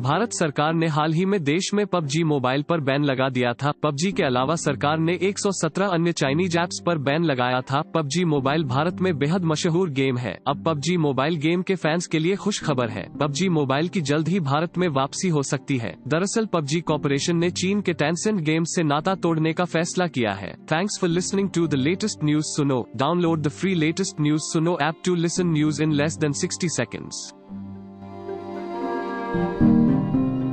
भारत सरकार ने हाल ही में देश में पबजी मोबाइल पर बैन लगा दिया था। पबजी के अलावा सरकार ने 117 अन्य चाइनीज़ ऐप्स पर बैन लगाया था। पबजी मोबाइल भारत में बेहद मशहूर गेम है। अब पबजी मोबाइल गेम के फैंस के लिए खुश खबर है। पबजी मोबाइल की जल्द ही भारत में वापसी हो सकती है। दरअसल पबजी कॉरपोरेशन ने चीन के टेंसेंट गेम से नाता तोड़ने का फैसला किया है। Thanks for listening to the latest news Suno. Download the free latest news Suno app to listen news in less than sixty seconds thank you